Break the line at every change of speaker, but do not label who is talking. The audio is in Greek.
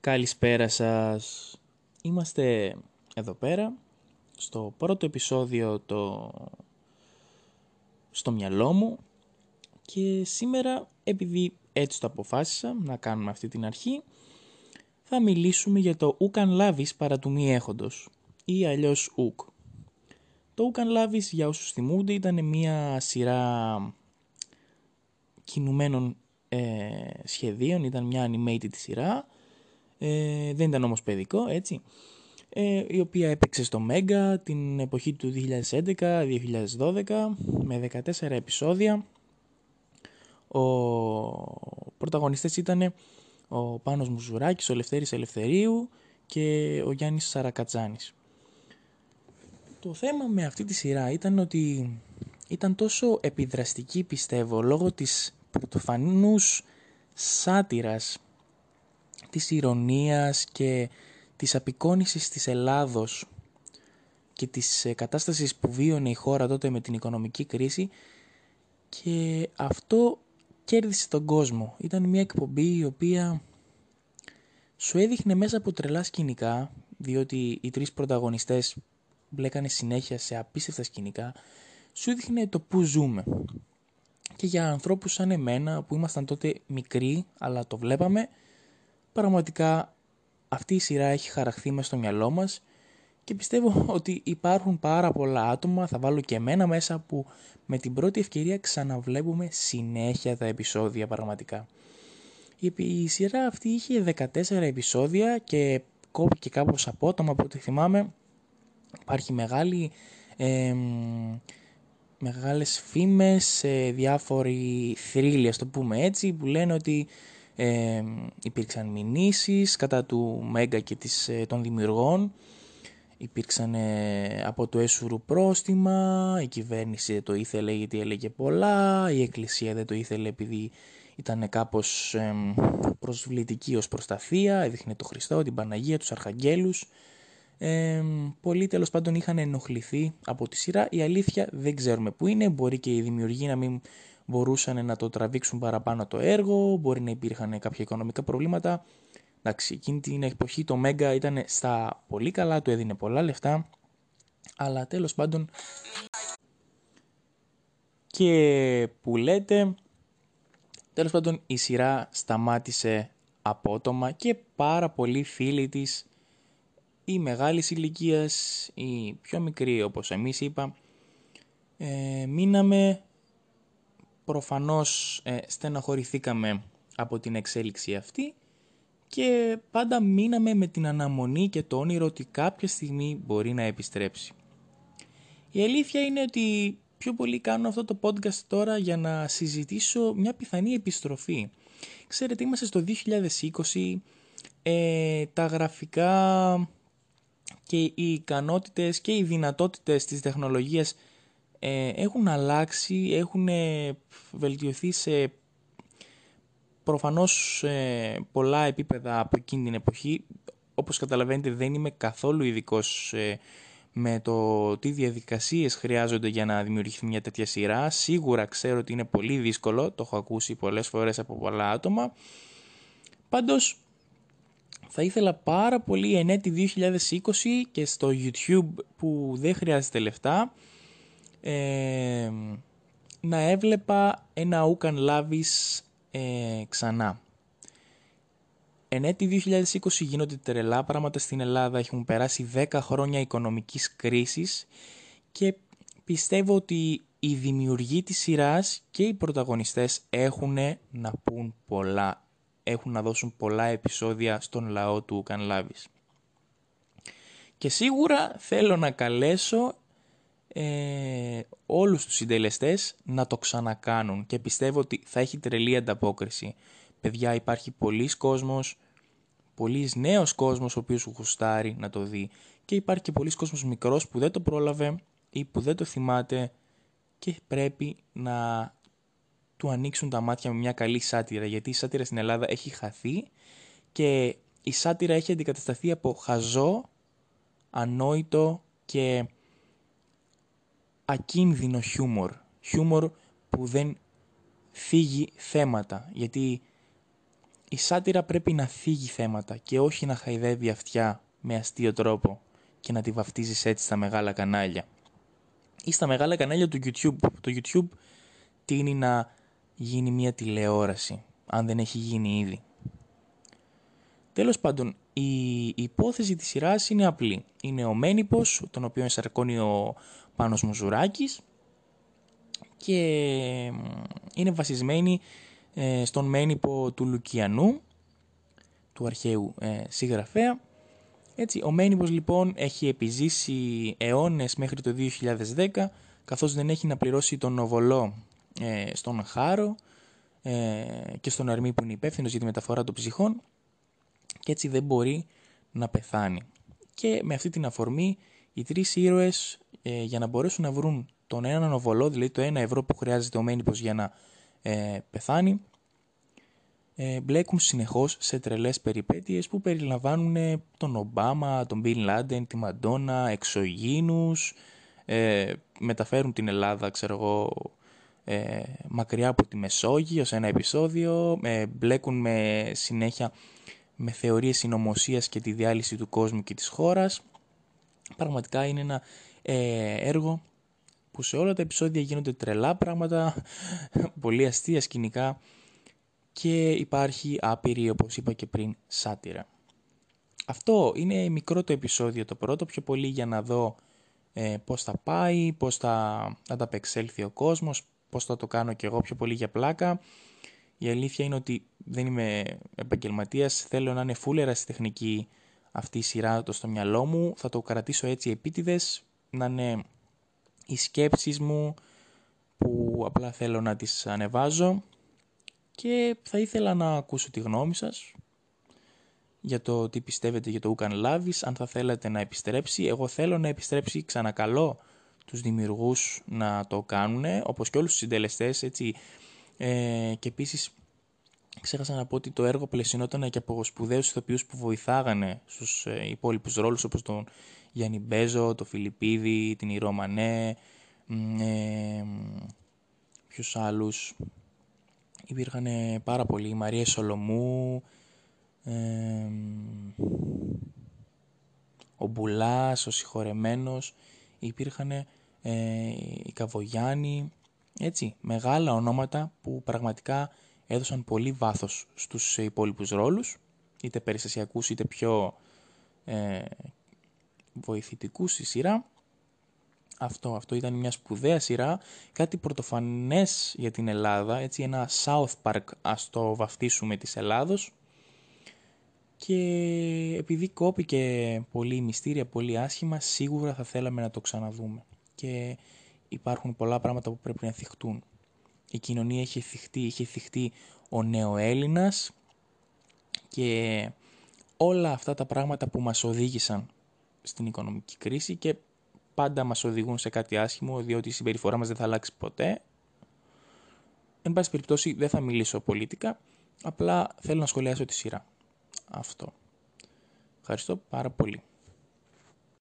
Καλησπέρα σας. Είμαστε εδώ πέρα στο πρώτο επεισόδιο το... στο μυαλό μου και σήμερα επειδή έτσι το αποφάσισα να κάνουμε αυτή την αρχή θα μιλήσουμε για το «Ουκαν λάβεις παρά του μη έχοντος» ή αλλιώς «Ουκ». Το «Ουκαν λάβεις» για όσους θυμούνται ήταν μια σειρά κινουμένων ε, σχεδίων, ήταν μια animated σειρά, ε, δεν ήταν όμως παιδικό, έτσι, ε, η οποία έπαιξε στο Mega την εποχή του 2011-2012 με 14 επεισόδια. Ο πρωταγωνιστές ήταν ο Πάνος Μουζουράκης, ο Λευτέρης Ελευθερίου και ο Γιάννης Σαρακατζάνης. Το θέμα με αυτή τη σειρά ήταν ότι ήταν τόσο επιδραστική πιστεύω λόγω της πρωτοφανούς σάτυρας, της ηρωνίας και της απεικόνησης της Ελλάδος και της ε, κατάστασης που βίωνε η χώρα τότε με την οικονομική κρίση. Και αυτό κέρδισε τον κόσμο. Ήταν μια εκπομπή η οποία σου έδειχνε μέσα από τρελά σκηνικά, διότι οι τρεις πρωταγωνιστές μπλέκανε συνέχεια σε απίστευτα σκηνικά, σου έδειχνε το που ζούμε. Και για ανθρώπους σαν εμένα που ήμασταν τότε μικροί αλλά το βλέπαμε πραγματικά αυτή η σειρά έχει χαραχθεί μέσα στο μυαλό μας και πιστεύω ότι υπάρχουν πάρα πολλά άτομα, θα βάλω και εμένα μέσα που με την πρώτη ευκαιρία ξαναβλέπουμε συνέχεια τα επεισόδια πραγματικά. Η σειρά αυτή είχε 14 επεισόδια και κόπηκε κάπως απότομα από ό,τι θυμάμαι. Υπάρχει μεγάλη ε, μεγάλες φήμες, σε διάφοροι θρύλοι, ας το πούμε έτσι, που λένε ότι ε, υπήρξαν μηνύσεις κατά του Μέγκα και της, ε, των δημιουργών, υπήρξαν ε, από το έσουρου πρόστιμα, η κυβέρνηση δεν το ήθελε γιατί έλεγε πολλά, η εκκλησία δεν το ήθελε επειδή ήταν κάπως ε, προσβλητική ως προσταθία, έδειχνε το Χριστό, την Παναγία, τους Αρχαγγέλους, ε, πολλοί τέλος πάντων είχαν ενοχληθεί από τη σειρά. Η αλήθεια δεν ξέρουμε πού είναι. Μπορεί και οι δημιουργοί να μην μπορούσαν να το τραβήξουν παραπάνω το έργο. Μπορεί να υπήρχαν κάποια οικονομικά προβλήματα. Εντάξει, εκείνη την εποχή το Μέγκα ήταν στα πολύ καλά, του έδινε πολλά λεφτά. Αλλά τέλος πάντων και που λέτε τέλος πάντων η σειρά σταμάτησε απότομα και πάρα πολλοί φίλοι της ή μεγάλης ηλικίας ή πιο μικρή όπως εμείς είπα ε, μείναμε προφανώς ε, στεναχωρηθήκαμε από την εξέλιξη αυτή και πάντα μείναμε με την αναμονή και το όνειρο ότι κάποια στιγμή μπορεί να επιστρέψει. Η αλήθεια είναι ότι πιο πολύ κάνω αυτό το podcast τώρα για να συζητήσω μια πιθανή επιστροφή. Ξέρετε, είμαστε στο 2020, ε, τα γραφικά και οι ικανότητες και οι δυνατότητες της τεχνολογίας ε, έχουν αλλάξει, έχουν ε, βελτιωθεί σε προφανώς ε, πολλά επίπεδα από εκείνη την εποχή. Όπως καταλαβαίνετε δεν είμαι καθόλου ειδικός με το τι διαδικασίες χρειάζονται για να δημιουργηθεί μια τέτοια σειρά. Σίγουρα ξέρω ότι είναι πολύ δύσκολο, το έχω ακούσει πολλές φορές από πολλά άτομα. Πάντως θα ήθελα πάρα πολύ εν έτη 2020 και στο YouTube που δεν χρειάζεται λεφτά ε, να έβλεπα ένα Ούκαν Λάβης ε, ξανά. Εν έτη 2020 γίνονται τρελά πράγματα στην Ελλάδα, έχουν περάσει 10 χρόνια οικονομικής κρίσης και πιστεύω ότι οι δημιουργοί της σειράς και οι πρωταγωνιστές έχουν να πούν πολλά έχουν να δώσουν πολλά επεισόδια στον λαό του Κανλάβης. Και σίγουρα θέλω να καλέσω ε, όλους τους συντελεστές να το ξανακάνουν. Και πιστεύω ότι θα έχει τρελή ανταπόκριση. Παιδιά υπάρχει πολλής κόσμος, πολλής νέος κόσμος ο οποίος γουστάρει να το δει. Και υπάρχει και πολλής κόσμος μικρός που δεν το πρόλαβε ή που δεν το θυμάται και πρέπει να του ανοίξουν τα μάτια με μια καλή σάτυρα. Γιατί η σάτυρα στην Ελλάδα έχει χαθεί και η σάτυρα έχει αντικατασταθεί από χαζό, ανόητο και ακίνδυνο χιούμορ. Χιούμορ που δεν φύγει θέματα γιατί η σάτυρα πρέπει να θίγει θέματα και όχι να χαϊδεύει αυτιά με αστείο τρόπο και να τη βαφτίζεις έτσι στα μεγάλα κανάλια. Ή στα μεγάλα κανάλια του YouTube. Το YouTube τίνει να γίνει μια τηλεόραση, αν δεν έχει γίνει ήδη. Τέλος πάντων, η υπόθεση της σειράς είναι απλή. Είναι ο Μένιπος, τον οποίο ενσαρκώνει ο Πάνος Μουζουράκης και είναι βασισμένη ε, στον Μένιπο του Λουκιανού, του αρχαίου ε, συγγραφέα. Έτσι, ο Μένιπος λοιπόν έχει επιζήσει αιώνες μέχρι το 2010 καθώς δεν έχει να πληρώσει τον Νοβολό ε, στον Χάρο και στον Αρμή που είναι υπεύθυνος για τη μεταφορά των ψυχών και έτσι δεν μπορεί να πεθάνει. Και με αυτή την αφορμή οι τρεις ήρωες για να μπορέσουν να βρουν τον έναν οβολό, δηλαδή το ένα ευρώ που χρειάζεται ο Μένιπος για να ε, πεθάνει, ε, μπλέκουν συνεχώς σε τρελές περιπέτειες που περιλαμβάνουν ε, τον Ομπάμα, τον Μπιν Λάντεν, τη Μαντόνα, εξωγήνους, ε, μεταφέρουν την Ελλάδα, ξέρω εγώ, ε, μακριά από τη Μεσόγειο σε ένα επεισόδιο, ε, μπλέκουν με συνέχεια με θεωρίες συνωμοσίας και τη διάλυση του κόσμου και της χώρας. Πραγματικά είναι ένα έργο που σε όλα τα επεισόδια γίνονται τρελά πράγματα, πολύ αστεία σκηνικά και υπάρχει άπειρη, όπως είπα και πριν, σάτυρα. Αυτό είναι μικρό το επεισόδιο το πρώτο, πιο πολύ για να δω ε, πώς θα πάει, πώς θα ανταπεξέλθει ο κόσμος, πώς θα το κάνω και εγώ πιο πολύ για πλάκα. Η αλήθεια είναι ότι δεν είμαι επαγγελματίας, θέλω να είναι φούλερα στη τεχνική αυτή η σειρά το στο μυαλό μου, θα το κρατήσω έτσι επίτηδες, να είναι οι σκέψεις μου που απλά θέλω να τις ανεβάζω και θα ήθελα να ακούσω τη γνώμη σας για το τι πιστεύετε για το Ουκαν Λάβης, αν θα θέλετε να επιστρέψει. Εγώ θέλω να επιστρέψει ξανακαλώ τους δημιουργούς να το κάνουν, όπως και όλους τους συντελεστές, έτσι. Ε, και επίσης ξέχασα να πω ότι το έργο πλαισινόταν και από σπουδαίους ηθοποιούς που βοηθάγανε στους ε, υπόλοιπους ρόλους, όπως τον Γιάννη Μπέζο, το Φιλιππίδη, την Ηρώ Μανέ, ε, ποιους άλλους. Υπήρχαν πάρα πολλοί, η Μαρία Σολομού, ε, ο Μπουλάς, ο Συγχωρεμένος, υπήρχαν ε, οι Καβογιάννη, έτσι, μεγάλα ονόματα που πραγματικά έδωσαν πολύ βάθος στους υπόλοιπους ρόλους, είτε περιστασιακούς είτε πιο ε, βοηθητικούς στη σειρά. Αυτό, αυτό ήταν μια σπουδαία σειρά, κάτι πρωτοφανές για την Ελλάδα, έτσι ένα South Park ας το βαφτίσουμε της Ελλάδος. Και επειδή κόπηκε πολύ μυστήρια, πολύ άσχημα, σίγουρα θα θέλαμε να το ξαναδούμε. Και υπάρχουν πολλά πράγματα που πρέπει να θυχτούν. Η κοινωνία έχει θυχτεί, είχε θυχτεί ο νεοέλληνας και όλα αυτά τα πράγματα που μας οδήγησαν στην οικονομική κρίση και πάντα μας οδηγούν σε κάτι άσχημο διότι η συμπεριφορά μας δεν θα αλλάξει ποτέ. Εν πάση περιπτώσει δεν θα μιλήσω πολίτικα, απλά θέλω να σχολιάσω τη σειρά. Αυτό. Ευχαριστώ πάρα πολύ.